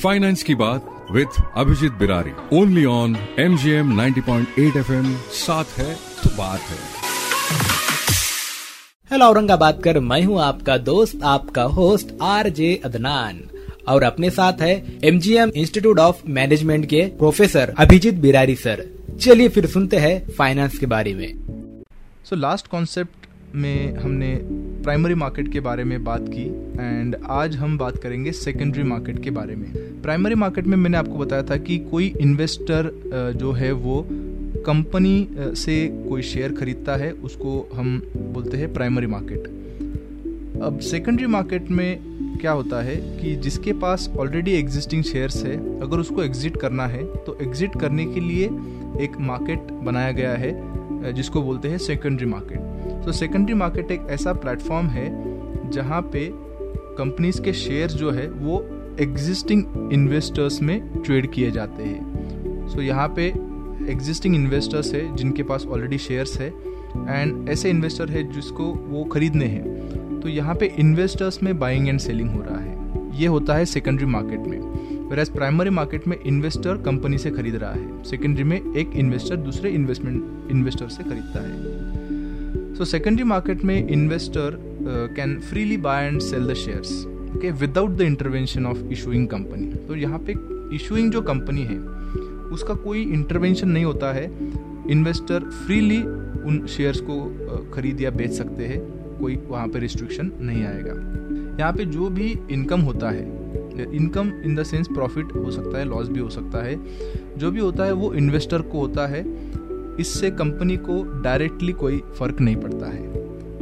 Finance की बात with Abhijit Birari only on M G M ninety point eight F M साथ है तो बात है। हेलो औरंगाबाद कर मैं हूँ आपका दोस्त आपका होस्ट आर जे अदनान और अपने साथ है M G M institute of management के प्रोफेसर अभिजीत बिरारी सर चलिए फिर सुनते हैं फाइनेंस के बारे में। सो लास्ट कॉन्सेप्ट में हमने प्राइमरी मार्केट के बारे में बात की एंड आज हम बात करेंगे सेकेंडरी मार्केट के बारे में। प्राइमरी मार्केट में मैंने आपको बताया था कि कोई इन्वेस्टर जो है वो कंपनी से कोई शेयर खरीदता है, उसको हम बोलते हैं प्राइमरी मार्केट अब सेकेंडरी मार्केट में क्या होता है कि जिसके पास ऑलरेडी एग्जिस्टिंग शेयर्स है, अगर उसको एग्जिट करना है तो एग्जिट करने के लिए एक मार्केट बनाया गया है जिसको बोलते हैं सेकेंडरी मार्केट तो सेकेंडरी मार्केट एक ऐसा प्लेटफॉर्म है जहाँ पे कंपनीज़ के शेयर्स जो है वो एग्जिस्टिंग इन्वेस्टर्स में ट्रेड किए जाते हैं। सो so, यहाँ पे एग्जिस्टिंग इन्वेस्टर्स है जिनके पास ऑलरेडी शेयर्स है एंड ऐसे इन्वेस्टर है जिसको वो खरीदने हैं। तो यहाँ पे इन्वेस्टर्स में बाइंग एंड सेलिंग हो रहा है। ये होता है सेकेंडरी मार्केट में। वेर प्राइमरी मार्केट में इन्वेस्टर कंपनी से खरीद रहा है। सेकेंडरी में एक इन्वेस्टर दूसरे इन्वेस्टमेंट इन्वेस्टर से खरीदता है। सो सेकेंडरी मार्केट में investor can freely buy and sell the shares okay without the intervention of issuing company तो यहाँ पे इशूइंग जो कंपनी है, उसका कोई इंटरवेंशन नहीं होता है। इन्वेस्टर फ्रीली उन शेयर्स को खरीद या बेच सकते हैं, कोई वहाँ पे रिस्ट्रिक्शन नहीं आएगा। यहाँ पे जो भी इनकम होता है income in the sense profit हो सकता है लॉस भी हो सकता है। जो भी होता है, वो इन्वेस्टर को होता है। इससे कंपनी को डायरेक्टली कोई फ़र्क नहीं पड़ता है।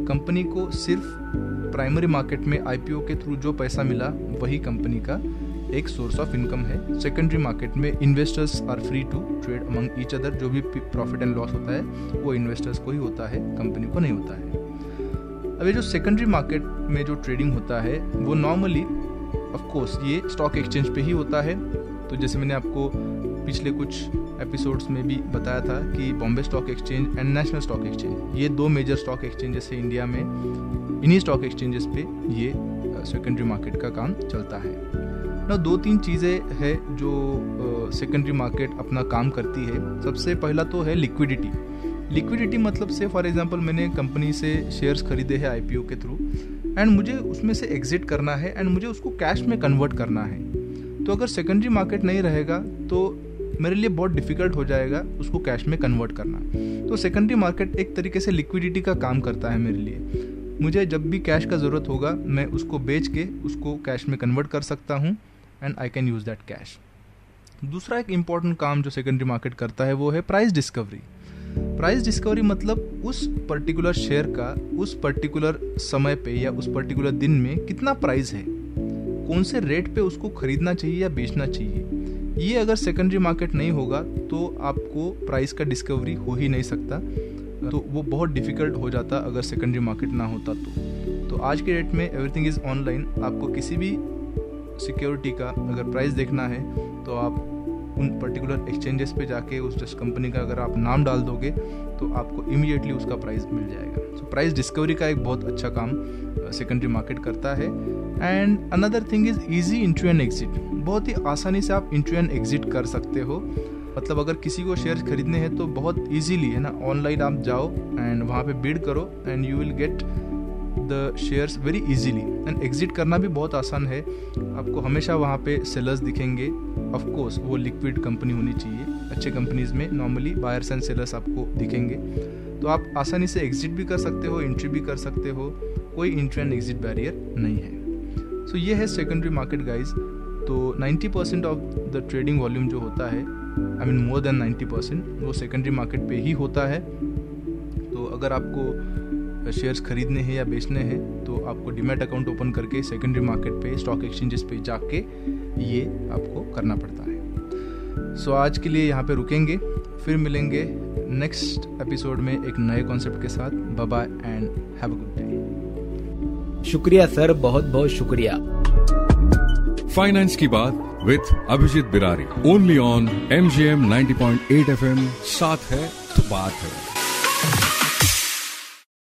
कंपनी को सिर्फ़ प्राइमरी मार्केट में आईपीओ के थ्रू जो पैसा मिला, वही कंपनी का एक सोर्स ऑफ़ इनकम है। सेकेंडरी मार्केट में investors are free to trade among each other जो भी प्रॉफिट एंड लॉस होता है, वो इन्वेस्टर्स को ही होता है, कंपनी को नहीं होता है। अब ये जो सेकेंडरी मार्केट में जो ट्रेडिंग होता है, वो नॉर्मली ऑफ़ कोर्स ये स्टॉक एक्सचेंज पे ही होता है। तो जैसे मैंने आपको पिछले कुछ एपिसोड्स में भी बताया था कि Bombay stock exchange and national stock exchange ये दो मेजर स्टॉक एक्सचेंजेस है इंडिया में। इन्हीं स्टॉक एक्सचेंजेस पे ये सेकेंडरी मार्केट का काम चलता है। ना, दो तीन चीज़ें है जो सेकेंडरी मार्केट अपना काम करती है। सबसे पहला तो है लिक्विडिटी लिक्विडिटी मतलब से फॉर एग्जांपल मैंने कंपनी से शेयर्स खरीदे हैं आईपीओ के थ्रू एंड मुझे उसमें से एग्जिट करना है एंड मुझे उसको कैश में कन्वर्ट करना है। तो अगर सेकेंडरी मार्केट नहीं रहेगा तो मेरे लिए बहुत डिफ़िकल्ट हो जाएगा उसको कैश में कन्वर्ट करना। तो सेकेंडरी मार्केट एक तरीके से लिक्विडिटी का काम करता है मेरे लिए। मुझे जब भी कैश का ज़रूरत होगा, मैं उसको बेच के उसको कैश में कन्वर्ट कर सकता हूँ and I can use that cash दूसरा एक इंपॉर्टेंट काम जो सेकेंडरी मार्केट करता है वो है प्राइस डिस्कवरी प्राइस डिस्कवरी मतलब उस पर्टिकुलर शेयर का, उस पर्टिकुलर समय पे या उस पर्टिकुलर दिन में कितना प्राइस है? कौन से रेट पे उसको खरीदना चाहिए या बेचना चाहिए? ये अगर सेकेंडरी मार्केट नहीं होगा तो आपको प्राइस का डिस्कवरी हो ही नहीं सकता। तो वो बहुत डिफ़िकल्ट हो जाता अगर सेकेंडरी मार्केट ना होता तो। तो आज के डेट में एवरीथिंग इज़ ऑनलाइन आपको किसी भी सिक्योरिटी का अगर प्राइस देखना है तो आप उन पर्टिकुलर एक्सचेंजेस पे जाके उस जिस कंपनी का अगर आप नाम डाल दोगे तो आपको इमीडिएटली उसका प्राइस मिल जाएगा। सो प्राइस डिस्कवरी का एक बहुत अच्छा काम सेकेंडरी मार्केट करता है। And another thing is easy entry and exit बहुत ही आसानी से आप इंट्रू एंड एग्जिट कर सकते हो। मतलब अगर किसी को शेयर खरीदने हैं तो बहुत ईजीली है ना? ऑनलाइन आप जाओ एंड वहाँ पे बिड करो and you will get the shares very easily and exit करना भी बहुत आसान है। आपको हमेशा वहाँ पे सेलर्स दिखेंगे। ऑफ़ कोर्स वो लिक्विड कंपनी होनी चाहिए। अच्छे कंपनीज़ में नॉर्मली बायर्स एंड सेलर्स आपको दिखेंगे। तो आप आसानी से एग्जिट भी कर सकते हो एंट्री भी कर सकते हो। कोई इंट्री एंड एग्जिट बैरियर नहीं है। सो so, ये है सेकेंडरी मार्केट गाइज़ तो 90% percent of the trading volume जो होता है I mean more than 90% percent वो सेकेंडरी मार्केट पे ही होता है। तो अगर आपको शेयर्स खरीदने हैं या बेचने हैं तो आपको डिमेट अकाउंट ओपन करके सेकेंडरी मार्केट पे स्टॉक एक्सचेंजेस पे जाके ये आपको करना पड़ता है। सो so, आज के लिए यहाँ पे रुकेंगे फिर मिलेंगे नेक्स्ट एपिसोड में एक नए कॉन्सेप्ट के साथ। Bye and have a good day शुक्रिया सर। बहुत बहुत शुक्रिया। फाइनेंस की बात with Abhijit Birari only on M G M ninety point eight F M साथ है तो बात है।